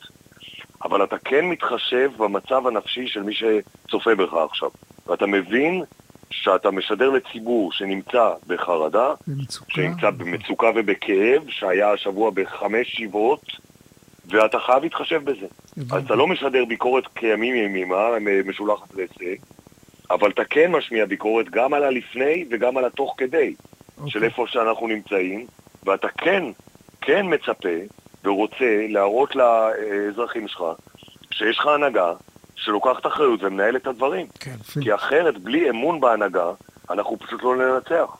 אבל אתה כן מתחשב במצב הנפשי של מי שצופה בך עכשיו. ואתה מבין שאתה משדר לציבור שנמצא בחרדה, במצוקה. שנמצא במצוקה ובכאב, שהיה השבוע בחמש שיבות, ואתה חייב להתחשב בזה. אז אתה לא משדר ביקורת כימים ימימה, משולחת להישג, אבל אתה כן משמיע ביקורת גם על הלפני וגם על התוך כדי, אוקיי. של איפה שאנחנו נמצאים, ואתה כן, כן מצפה ורוצה להראות לאזרחים שלך שיש לך הנהגה שלוקחת אחריות ומנהלת את הדברים. כן. כי אחרת, בלי אמון בהנהגה, אנחנו פשוט לא ננצח.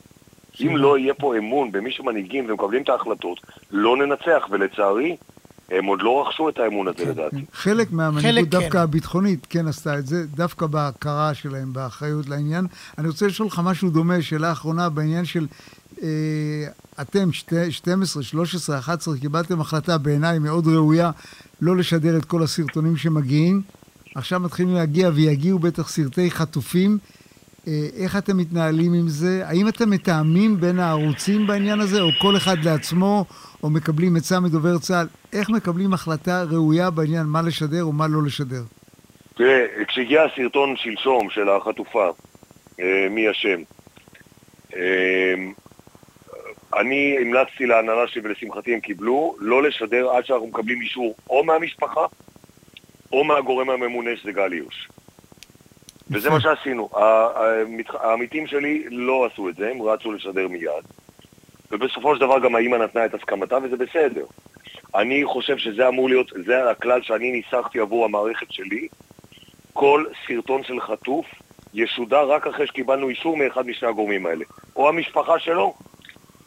אם לא יהיה פה אמון במי שמנהיגים ומקבלים את ההחלטות, לא ננצח, ולצערי, הם עוד לא רכשו את האמון הזה כן. לדעתי. חלק מהמנהיגות דווקא כן. הביטחונית כן עשתה את זה, דווקא בהכרה שלהם, באחריות לעניין. אני רוצה לשאול אותך משהו דומה, שאלה אחרונה בעניין של אה, אתם, 12, 13, 11, קיבלתם החלטה בעיניי מאוד ראויה לא לשדר את כל הסרטונים שמגיעים. עכשיו מתחילים להגיע ויגיעו בטח סרטי חטופים. אה, איך אתם מתנהלים עם זה? האם אתם מתאמים בין הערוצים בעניין הזה, או כל אחד לעצמו, או מקבלים עצה מדובר צה"ל? איך מקבלים החלטה ראויה בעניין מה לשדר או מה לא לשדר? תראה, כשהגיע הסרטון שלשום של החטופה, אה, מי אשם, אני המלצתי להנהלה שלי ולשמחתי הם קיבלו לא לשדר עד שאנחנו מקבלים אישור או מהמשפחה או מהגורם הממונה שזה גל הירש. וזה מה שעשינו. העמיתים שלי לא עשו את זה, הם רצו לשדר מיד. ובסופו של דבר גם האימא נתנה את הסכמתה וזה בסדר. אני חושב שזה אמור להיות, זה הכלל שאני ניסחתי עבור המערכת שלי. כל סרטון של חטוף ישודר רק אחרי שקיבלנו אישור מאחד משני הגורמים האלה. או המשפחה שלו,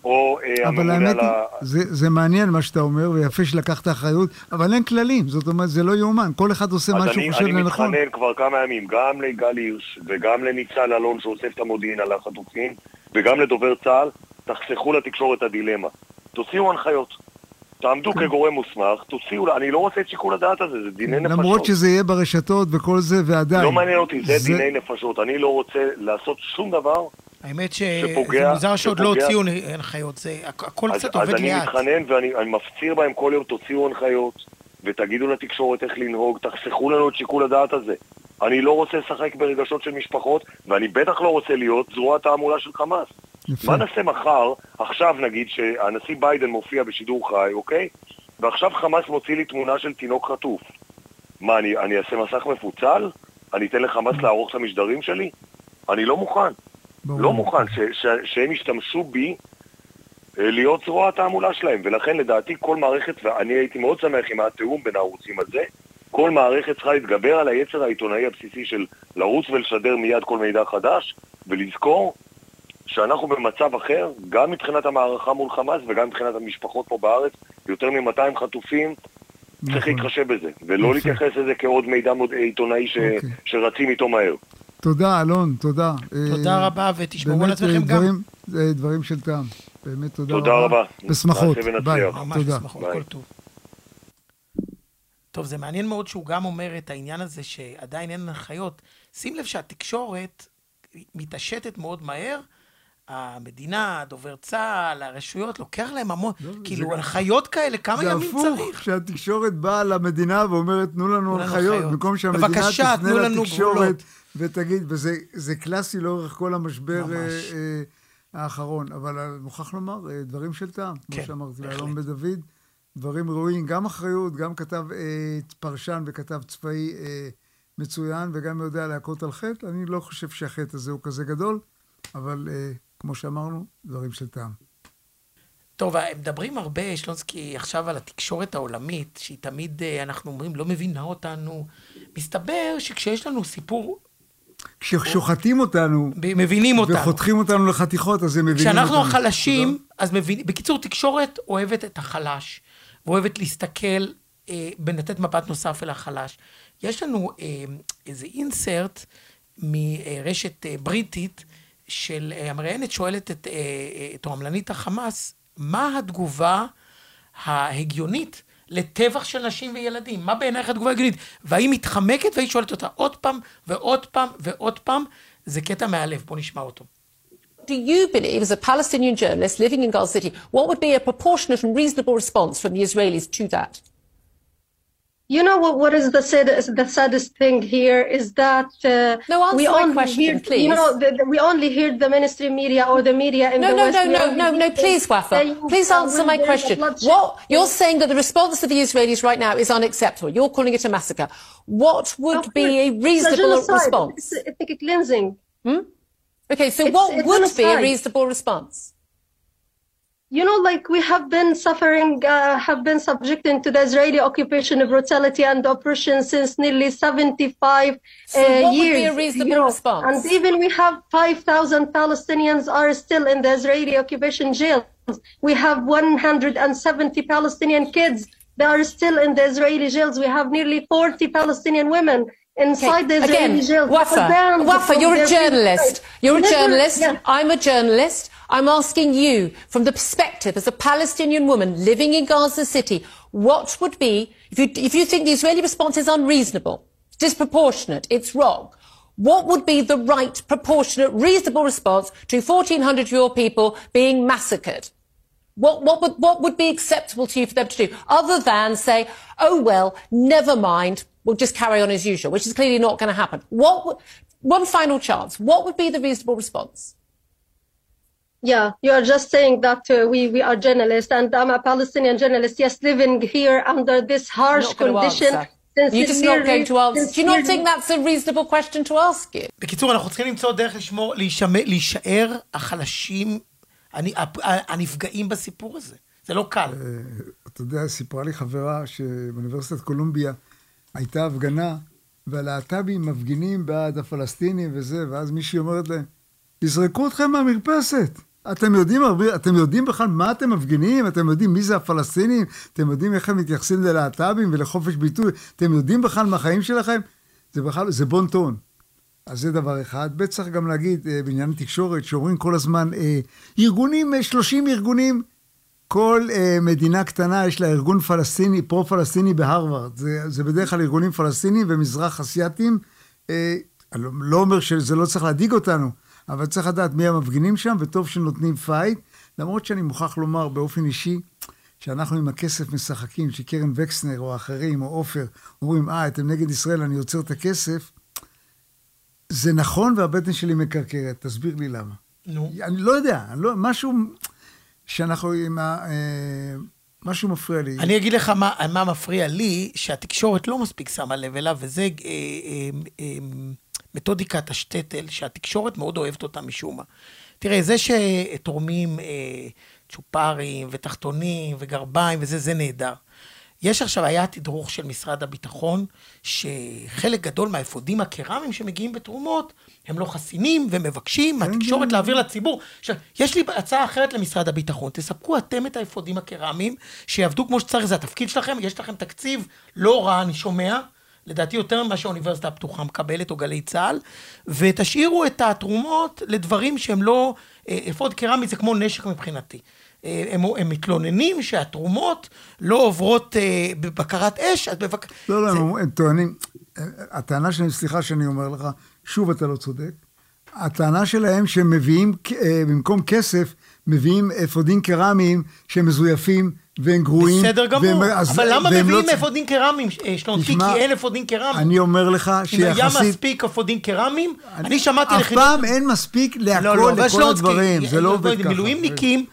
או אה, הממונה על ה... אבל האמת היא, זה, זה מעניין מה שאתה אומר, ויפה שלקחת אחריות, אבל אין כללים, זאת אומרת, זה לא יאומן, כל אחד עושה מה שהוא חושב לנכון. אז אני מתחנן כבר כמה ימים, גם לגל הירש, וגם לניצל אלון שאוסף את המודיעין על החטופים, וגם לדובר צה"ל, תחסכו לתקשורת את הדילמה. תוציאו הנחיות. תעמדו כן. כגורם מוסמך, תוציאו, אני לא רוצה את שיקול הדעת הזה, זה דיני נפשות. למרות שזה יהיה ברשתות וכל זה, ועדיין. לא מעניין אותי, זה, זה דיני נפשות. אני לא רוצה לעשות שום דבר האמת שזה מוזר שעוד לא הוציאו הנחיות, זה הכל קצת עובד לאט. אז אני מתחנן ואני מפציר בהם כל יום, תוציאו הנחיות ותגידו לתקשורת איך לנהוג, תחסכו לנו את שיקול הדעת הזה. אני לא רוצה לשחק ברגשות של משפחות, ואני בטח לא רוצה להיות זרוע תעמולה של חמאס. מה נעשה מחר, עכשיו נגיד שהנשיא ביידן מופיע בשידור חי, אוקיי? ועכשיו חמאס מוציא לי תמונה של תינוק חטוף. מה, אני, אני אעשה מסך מפוצל? אני אתן לחמאס לערוך את המשדרים שלי? אני לא מוכן. ברור. לא מוכן ש, ש, שהם ישתמשו בי אה, להיות זרוע התעמולה שלהם, ולכן לדעתי כל מערכת, ואני הייתי מאוד שמח אם היה תיאום בין הערוצים הזה, כל מערכת צריכה להתגבר על היצר העיתונאי הבסיסי של לרוץ ולשדר מיד כל מידע חדש, ולזכור שאנחנו במצב אחר, גם מבחינת המערכה מול חמאס וגם מבחינת המשפחות פה בארץ, יותר מ-200 חטופים, צריך נכון. להתחשב בזה, ולא להתייחס לזה כעוד מידע עיתונאי ש... אוקיי. שרצים איתו מהר. תודה, אלון, תודה. תודה אה, רבה, ותשמעו על עצמכם גם. באמת דברים של טעם. באמת תודה רבה. תודה רבה. בשמחות. ביי. ממש בשמחות, כל טוב. טוב, זה מעניין מאוד שהוא גם אומר את העניין הזה שעדיין אין הנחיות. שים לב שהתקשורת מתעשתת מאוד מהר. המדינה, דובר צה"ל, הרשויות, לוקח להם המון, לא, כאילו, הנחיות כאלה, כמה ימים צריך? זה הפוך, כשהתקשורת באה למדינה ואומרת, תנו לנו הנחיות, במקום שהמדינה תפנה לתקשורת. ותגיד, וזה קלאסי לאורך כל המשבר אה, אה, האחרון, אבל אני מוכרח לומר, אה, דברים של טעם, כן, כמו שאמרתי, לאלון בן דוד, דברים ראויים, גם אחריות, גם כתב אה, פרשן וכתב צבאי אה, מצוין, וגם יודע להכות על חטא. אני לא חושב שהחטא הזה הוא כזה גדול, אבל אה, כמו שאמרנו, דברים של טעם. טוב, מדברים הרבה, שלונסקי, עכשיו על התקשורת העולמית, שהיא תמיד, אה, אנחנו אומרים, לא מבינה אותנו. מסתבר שכשיש לנו סיפור... כששוחטים אותנו... מבינים אותנו. וחותכים אותנו לחתיכות, אז הם מבינים אותנו. כשאנחנו החלשים, אז מבינים... בקיצור, תקשורת אוהבת את החלש, ואוהבת להסתכל, אה, ולתת מבט נוסף אל החלש. יש לנו אה, איזה אינסרט מרשת אה, בריטית, של אה, המראיינת שואלת את תועמלנית החמאס, מה התגובה ההגיונית לטבח של נשים וילדים? מה בעינייך התגובה ההגיונית? והיא מתחמקת והיא שואלת אותה עוד פעם ועוד פעם ועוד פעם. זה קטע מהלב, בוא נשמע אותו. Do you believe, as a Palestinian journalist living in Gaza City, what would be a proportionate and reasonable response from the Israelis to that? You know what? What is the saddest, the saddest thing here is that uh, no, we only question, hear, please. You know, the, the, we only hear the ministry media or the media in no, the no, West. No, no, no, no, no, please, Wafa. Please answer my question. What you're saying that the response of the Israelis right now is unacceptable. You're calling it a massacre. What would be a reasonable response? It's ethnic cleansing. Hmm? Okay, so it's, what it's would be a reasonable response? You know, like we have been suffering, uh, have been subjected to the Israeli occupation, of brutality, and oppression since nearly 75 uh, what years. Would be a reasonable you know, response? And even we have 5,000 Palestinians are still in the Israeli occupation jails. We have 170 Palestinian kids that are still in the Israeli jails. We have nearly 40 Palestinian women inside okay. Again. Wafa, Wafa, you're a journalist. You're a journalist. Yeah. I'm a journalist. I'm asking you, from the perspective as a Palestinian woman living in Gaza City, what would be, if you, if you think the Israeli response is unreasonable, disproportionate, it's wrong, what would be the right, proportionate, reasonable response to 1,400 of your people being massacred? What, what, would, what would be acceptable to you for them to do, other than say, oh, well, never mind, we'll just carry on as usual, which is clearly not going to happen. What, one final chance. What would be the reasonable response? Yeah, you are just saying that uh, we, we are journalists, and I'm a Palestinian journalist, yes, living here under this harsh condition. You're just not going to answer. Do you not think that's a reasonable question to ask you? בקיצור, אנחנו צריכים למצוא דרך לשמור, להישאר החלשים, הנפגעים בסיפור הזה. זה לא קל. אתה יודע, סיפרה לי חברה שבאוניברסיטת קולומביה הייתה הפגנה, והלהט"בים מפגינים בעד הפלסטינים וזה, ואז מישהי אומרת להם, יזרקו אתכם מהמרפסת. אתם יודעים אתם יודעים בכלל מה אתם מפגינים? אתם יודעים מי זה הפלסטינים? אתם יודעים איך הם מתייחסים ללהט"בים ולחופש ביטוי? אתם יודעים בכלל מהחיים שלכם? זה בכלל, זה בון טון. אז זה דבר אחד. ב' צריך גם להגיד אה, בעניין תקשורת, שאומרים כל הזמן, אה, ארגונים, 30 אה, ארגונים, כל אה, מדינה קטנה יש לה ארגון פלסטיני, פרו-פלסטיני בהרווארד. זה, זה בדרך כלל ארגונים פלסטינים ומזרח אסייתים. אה, אני לא, לא אומר שזה לא צריך להדאיג אותנו, אבל צריך לדעת מי המפגינים שם, וטוב שנותנים פייט. למרות שאני מוכרח לומר באופן אישי, שאנחנו עם הכסף משחקים, שקרן וקסנר או אחרים או עופר אומרים, אה, אתם נגד ישראל, אני עוצר את הכסף, זה נכון והבטן שלי מקרקרת. תסביר לי למה. נו. אני לא יודע, אני לא, משהו שאנחנו עם ה... אה, משהו מפריע לי. אני אגיד לך מה, מה מפריע לי, שהתקשורת לא מספיק שמה לב אליו, וזה... אה, אה, אה, מתודיקת השטטל, שהתקשורת מאוד אוהבת אותה משום מה. תראה, זה שתורמים אה, צ'ופרים ותחתונים וגרביים וזה, זה נהדר. יש עכשיו, היה תדרוך של משרד הביטחון, שחלק גדול מהאפודים הקרמיים שמגיעים בתרומות, הם לא חסינים ומבקשים מהתקשורת כן. להעביר לציבור. עכשיו, יש לי הצעה אחרת למשרד הביטחון, תספקו אתם את האפודים הקרמיים, שיעבדו כמו שצריך, זה התפקיד שלכם, יש לכם תקציב לא רע, אני שומע, לדעתי יותר ממה שהאוניברסיטה הפתוחה מקבלת, או גלי צה"ל, ותשאירו את התרומות לדברים שהם לא, אה, אפוד קרמי זה כמו נשק מבחינתי. אה, הם, הם מתלוננים שהתרומות לא עוברות אה, בבקרת אש, אז בבק... לא, לא, זה... הם, טוענים, הטענה שלהם, סליחה שאני אומר לך, שוב אתה לא צודק, הטענה שלהם שהם מביאים, במקום כסף, מביאים אפודים קרמיים שהם מזויפים והם גרועים. בסדר גמור, והם, אבל למה מביאים לא... אפודים קרמיים, אה, שלונטי? כי אין אפודים קרמיים. אני אומר לך שיחסית... אם היה מספיק אפודים קרמיים, אני, אני שמעתי לחינוך... אף פעם אין מספיק להכל, לא, לא, לכל הדברים, זה לא עובד ככה. מילואימניקים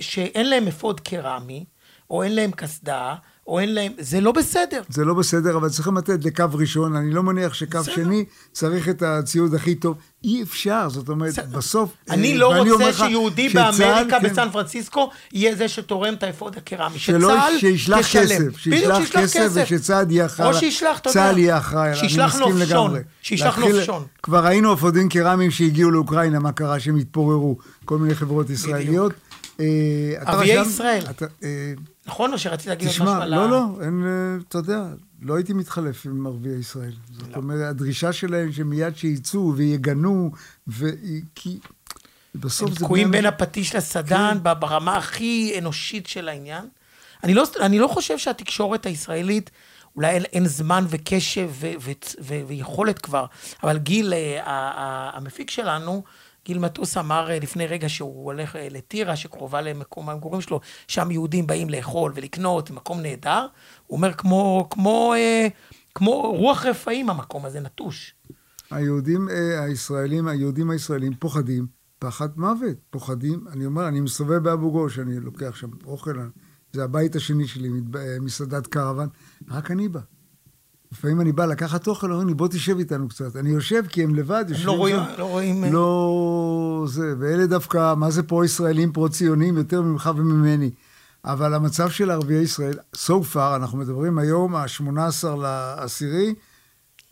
שאין להם אפוד קרמי, או אין להם קסדה, או אין להם, זה לא בסדר. זה לא בסדר, אבל צריכים לתת לקו ראשון, אני לא מניח שקו בסדר. שני צריך את הציוד הכי טוב. אי אפשר, זאת אומרת, בסדר. בסוף... אני אה, לא רוצה שיהודי באמריקה, כן. בסן פרנסיסקו, יהיה זה שתורם את האפוד הקרמי. שצה"ל שישלח כסף, שישלח כסף, ושצה"ל יהיה אחראי. או שישלח, אתה יודע. צה"ל יהיה אחראי, שישלח נופשון. שישלח נופשון. כבר ראינו אפודים קרמיים שהגיעו לאוקראינה, מה קרה שהם התפוררו, כל מיני חברות ישראליות. אה, ערביי ישראל. נכון, או שרצית להגיד משהו על ה... תשמע, לא, לא, אין, אה, אתה יודע, לא הייתי מתחלף עם ערביי ישראל. זאת לא. אומרת, הדרישה שלהם שמיד שיצאו ויגנו. כי בסוף זה... הם תקועים בין הפטיש לסדן כן. ברמה הכי אנושית של העניין. אני לא, אני לא חושב שהתקשורת הישראלית, אולי אין, אין זמן וקשב ו, ו, ו, ויכולת כבר, אבל גיל, אה, המפיק שלנו, גיל מטוס אמר אה, לפני רגע שהוא הולך אה, לטירה, שקרובה למקום המגורים שלו, שם יהודים באים לאכול ולקנות, מקום נהדר. הוא אומר, כמו, כמו, אה, כמו רוח רפאים המקום הזה נטוש. היהודים הישראלים, היהודים הישראלים פוחדים פחד מוות, פוחדים. אני אומר, אני מסתובב באבו גוש, אני לוקח שם אוכל, זה הבית השני שלי, מסעדת קרוון, רק אני בא. לפעמים אני בא לקחת אוכל, אומרים לי, בוא תשב איתנו קצת. אני יושב כי הם לבד, יושבים לא רואים. לא רואים... לא... זה, ואלה דווקא, מה זה פה ישראלים פרו-ציונים יותר ממך וממני. אבל המצב של ערביי ישראל, so far, אנחנו מדברים היום, ה-18 לעשירי,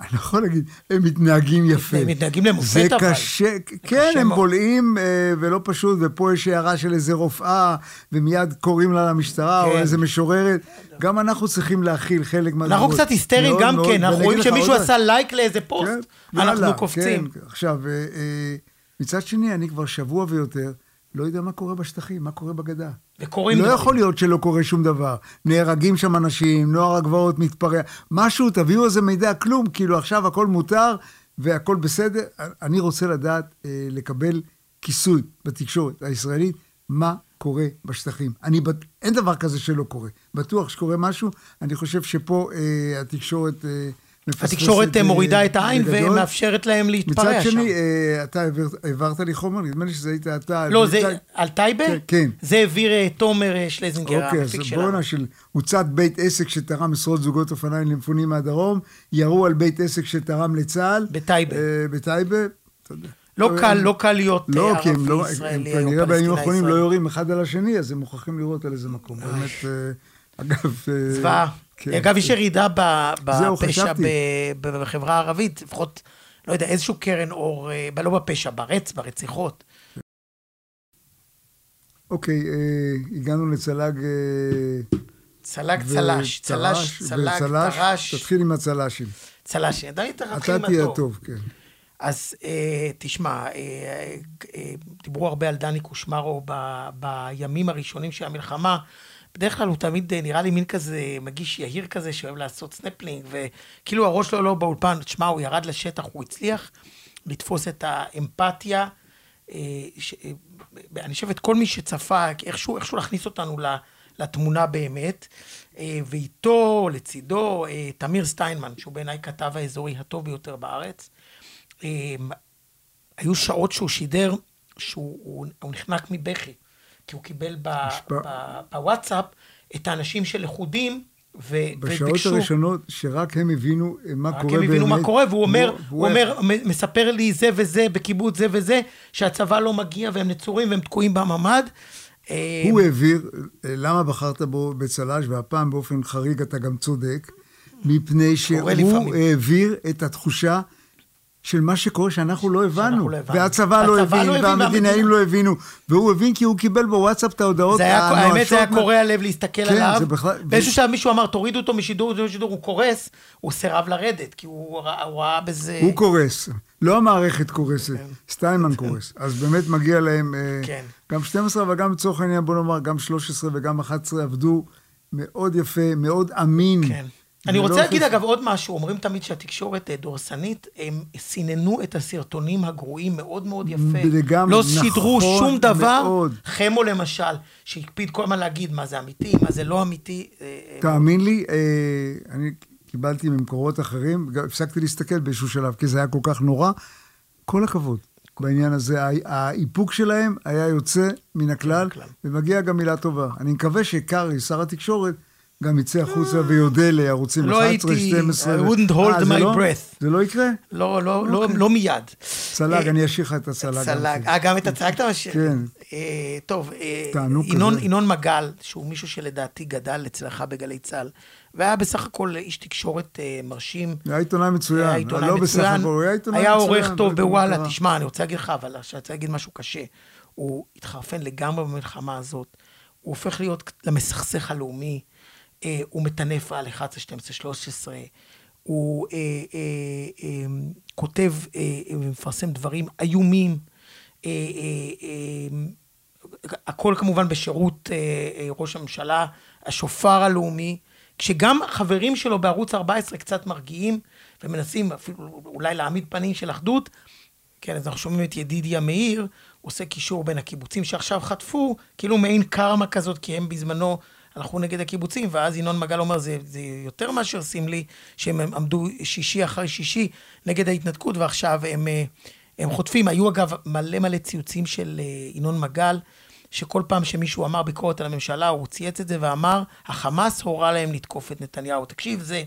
אני לא יכול להגיד, הם מתנהגים יפה. הם מתנהגים למופת אבל. זה קשה, כן, הם בולעים אה, ולא פשוט, ופה יש הערה של איזה רופאה, ומיד קוראים לה למשטרה, או כן. איזה משוררת. גם אנחנו צריכים להכיל חלק מהדברים. אנחנו קצת היסטריים גם כן, אנחנו רואים שמישהו עשה לייק לאיזה פוסט, כן, אנחנו קופצים. כן, עכשיו, אה, אה, מצד שני, אני כבר שבוע ויותר, לא יודע מה קורה בשטחים, מה קורה בגדה. וקורים לא דברים. יכול להיות שלא קורה שום דבר. נהרגים שם אנשים, נוער הגבעות מתפרע, משהו, תביאו איזה מידע, כלום, כאילו עכשיו הכל מותר והכל בסדר. אני רוצה לדעת, אה, לקבל כיסוי בתקשורת הישראלית, מה קורה בשטחים. אני, אין דבר כזה שלא קורה. בטוח שקורה משהו, אני חושב שפה אה, התקשורת... אה, התקשורת מורידה את העין ומאפשרת להם להתפרע שם. מצד שני, אה, אתה העברת לי חומר, נדמה לי שזה היית אתה. לא, זה על טייבה? כן. כן. זה העביר אה, תומר אה, שלזינגר, המפיק שלנו. אוקיי, אז בואנה של הוצת בית עסק שתרם עשרות זוגות אופניים למפונים מהדרום, ירו על בית עסק שתרם לצה"ל. בטייבה. בטייבה, אתה יודע. לא קל, לא קל להיות לא, ערבי ישראלי או פלסטיני ישראלי. כנראה בימים האחרונים לא יורים אחד על השני, אז הם מוכרחים לראות על איזה מקום. באמת, אגב... זוועה. כן. אגב, יש ירידה בפשע בחברה הערבית, לפחות, לא יודע, איזשהו קרן אור, אה, לא בפשע, ברצ, ברציחות. אוקיי, אה, הגענו לצלג... אה, צל"ג צל"ש, צל"ש, צל"ג, טר"ש. תתחיל עם הצל"שים. צל"שים, עדיין אתה מתחיל עם הטוב. אתה תהיה טוב, כן. אז אה, תשמע, אה, אה, דיברו הרבה על דני קושמרו ב, בימים הראשונים של המלחמה. בדרך כלל הוא תמיד אה, נראה לי מין כזה מגיש יהיר כזה שאוהב לעשות סנפלינג, וכאילו הראש שלו לא באולפן, תשמע, הוא ירד לשטח, הוא הצליח לתפוס את האמפתיה. אה, ש... אה, אני חושב את כל מי שצפה, איכשהו, איכשהו להכניס אותנו לתמונה באמת, ואיתו, לצידו, תמיר סטיינמן, שהוא בעיניי כתב האזורי הטוב ביותר בארץ. היו שעות שהוא שידר, שהוא נחנק מבכי. כי הוא קיבל בוואטסאפ את האנשים של לכודים, ו- בשעות וביקשו... הראשונות שרק הם הבינו מה קורה באמת. רק הם הבינו מה קורה, והוא אומר, הוא, הוא אומר, מספר לי זה וזה בקיבוץ זה וזה, שהצבא לא מגיע והם נצורים והם תקועים בממ"ד. הוא העביר, למה בחרת בו בצל"ש, והפעם באופן חריג אתה גם צודק, מפני שהוא העביר את התחושה של מה שקורה שאנחנו לא הבנו. לא והצבא לא הבין, לא והמדינאים לא הבינו. והוא הבין כי הוא קיבל בוואטסאפ את ההודעות הנואשות. האמת, זה היה קורע לב להסתכל כן, עליו. זה בכלל... באיזשהו שלב מישהו אמר, תורידו אותו משידור, משידור, הוא קורס, הוא סירב לרדת, כי הוא ראה בזה... הוא קורס. לא המערכת קורסת, כן. סטיינמן. קורס. אז באמת מגיע להם, אה, כן. גם 12, אבל גם לצורך העניין, בוא נאמר, גם 13 וגם 11 עבדו מאוד יפה, מאוד אמין. כן. אני רוצה להגיד אגב עוד משהו, אומרים תמיד שהתקשורת אה, דורסנית, הם סיננו את הסרטונים הגרועים מאוד מאוד יפה. לגמרי, לא שידרו נכון שום דבר. מאוד. חמו למשל, שהקפיד כל הזמן להגיד מה זה אמיתי, מה זה לא אמיתי. אה, אה, תאמין לי, אני קיבלתי ממקורות אחרים, הפסקתי להסתכל באיזשהו שלב, כי זה היה כל כך נורא. כל הכבוד. בעניין הזה, האיפוק שלהם היה יוצא מן הכלל, ומגיע גם מילה טובה. אני מקווה שקרעי, שר התקשורת, גם יצא החוצה ויודה לערוצים 11, 12. לא הייתי, I wouldn't hold my לא? breath. זה לא יקרה? לא, לא, לא, אוקיי. לא מיד. צלג, אני אשאיר לך את הצלג. צלג, אה, גם את הצלג אתה משאיר? כן. טוב, ינון מגל, שהוא מישהו שלדעתי גדל אצלך בגלי צה"ל, והיה בסך הכל איש תקשורת מרשים. היה עיתונאי מצוין. היה עיתונאי לא בסך הכל, היה עיתונאי מצוין. היה עורך טוב בוואלה. תשמע, אני רוצה להגיד לך, אבל אני רוצה להגיד משהו קשה. הוא התחרפן לגמרי במלחמה הזאת. הוא הופך להיות למסכסך הלאומי. אה, הוא מטנף על 11, 12, 13, הוא אה, אה, אה, כותב אה, ומפרסם דברים איומים. אה, אה, אה, הכל כמובן בשירות אה, אה, ראש הממשלה, השופר הלאומי, כשגם חברים שלו בערוץ 14 קצת מרגיעים ומנסים אפילו אולי להעמיד פנים של אחדות, כן, אז אנחנו שומעים את ידידיה מאיר, עושה קישור בין הקיבוצים שעכשיו חטפו, כאילו מעין קרמה כזאת, כי הם בזמנו הלכו נגד הקיבוצים, ואז ינון מגל אומר, זה, זה יותר מאשר סמלי, שהם עמדו שישי אחרי שישי נגד ההתנתקות, ועכשיו הם, אה, הם חוטפים. היו אגב מלא מלא ציוצים של אה, ינון מגל, שכל פעם שמישהו אמר ביקורת על הממשלה, הוא צייץ את זה ואמר, החמאס הורה להם לתקוף את נתניהו. תקשיב, זה...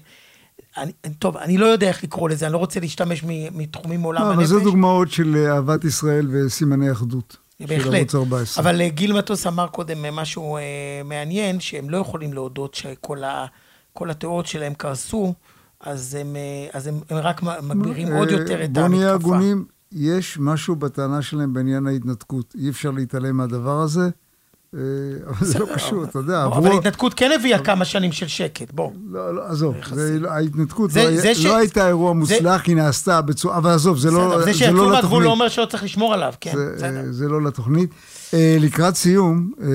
אני, טוב, אני לא יודע איך לקרוא לזה, אני לא רוצה להשתמש מתחומים מעולם לא, הנפש. אבל זה דוגמאות של אה, אהבת ישראל וסימני אחדות. בהחלט. אבל אה, גיל מטוס אמר קודם אה, משהו אה, מעניין, שהם לא יכולים להודות שכל התיאוריות שלהם קרסו, אז הם, אז הם, הם רק מגבירים עוד יותר את המתקפה. בוא נהיה הגונים, יש משהו בטענה שלהם בעניין ההתנתקות. אי אפשר להתעלם מהדבר הזה. אה, אבל זה לא קשור, אתה יודע. אבל ההתנתקות כן הביאה כמה שנים של שקט, בוא. לא, לא, עזוב, לא- ההתנתקות לא הייתה אירוע מוצלח, היא נעשתה בצורה, אבל עזוב, זה לא לתוכנית. זה שיצאו מהגבול לא אומר שלא צריך לשמור עליו, כן, זה לא לתוכנית. אה, לקראת סיום, אה,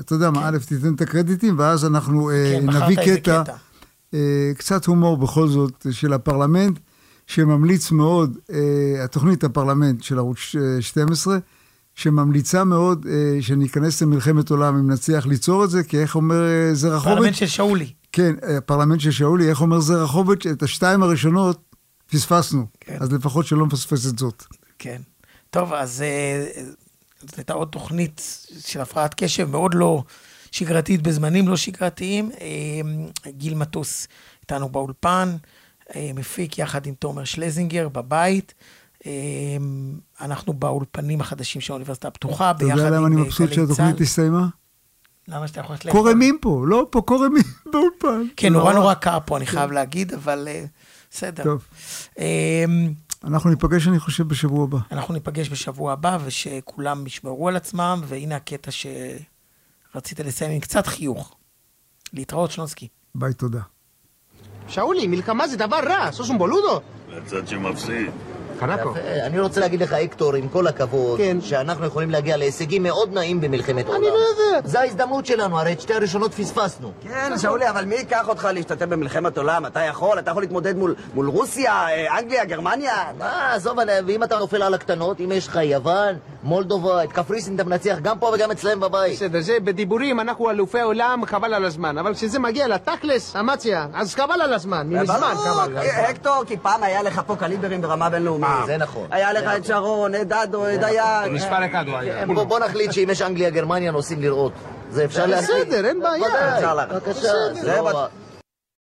אתה יודע מה, כן. א', תיתן את הקרדיטים, ואז אנחנו כן, נביא קטע, קצת הומור בכל זאת, של הפרלמנט, שממליץ מאוד, התוכנית הפרלמנט של ערוץ 12, שממליצה מאוד אה, שניכנס למלחמת עולם אם נצליח ליצור את זה, כי איך אומר אה, זרחוביץ'... פרלמנט של שאולי. כן, אה, פרלמנט של שאולי, איך אומר זרחוביץ', את השתיים הראשונות פספסנו, כן. אז לפחות שלא נפספס את זאת. כן. טוב, אז אה, זאת הייתה עוד תוכנית של הפרעת קשב, מאוד לא שגרתית בזמנים לא שגרתיים. אה, גיל מטוס איתנו באולפן, אה, מפיק יחד עם תומר שלזינגר בבית. אמ, אנחנו באולפנים החדשים של האוניברסיטה הפתוחה, ביחד עם גלי צה"ל. אתה יודע למה אני מבסוט שהתוכנית הסתיימה? למה שאתה יכול ללכת? קורמים פה, לא פה קורמים [LAUGHS] באולפן. כן, נורא נורא קר פה, אני חייב להגיד, אבל אה, בסדר. טוב. אמ, אנחנו ניפגש, אני חושב, בשבוע הבא. אנחנו ניפגש בשבוע הבא, ושכולם ישמרו על עצמם, והנה הקטע שרצית לסיים עם קצת חיוך. להתראות, שלונסקי. ביי, תודה. שאולי, מלחמה זה דבר רע, סוס בולודו. לצד שמפסיד. חנקו. אני רוצה להגיד לך, אקטור, עם כל הכבוד, כן. שאנחנו יכולים להגיע להישגים מאוד נעים במלחמת עולם. אני לא יודע. זו ההזדמנות שלנו, הרי את שתי הראשונות פספסנו. כן, שאולי, אבל מי ייקח אותך להשתתף במלחמת עולם? אתה יכול? אתה יכול להתמודד מול, מול רוסיה, אה, אנגליה, גרמניה? מה, עזוב, ואם אתה נופל על הקטנות, אם יש לך יוון, מולדובה, את קפריסין אתה מנצח גם פה וגם אצלם בבית. בסדר, זה בדיבורים, אנחנו אלופי עולם, חבל על הזמן. אבל כשזה מגיע לתכלס, אמציה, אז חבל על הזזמן, מזמן חבל. הקטור, כי פעם היה לך פה קליברים ברמה בינלאומית. זה נכון. היה לך את שרון, את דדו, את דיין. מספר אחד הוא היה. בוא נחליט שאם יש אנגליה-גרמניה נוסעים לראות. זה אפשר להחליט. בסדר, אין בעיה. בבקשה.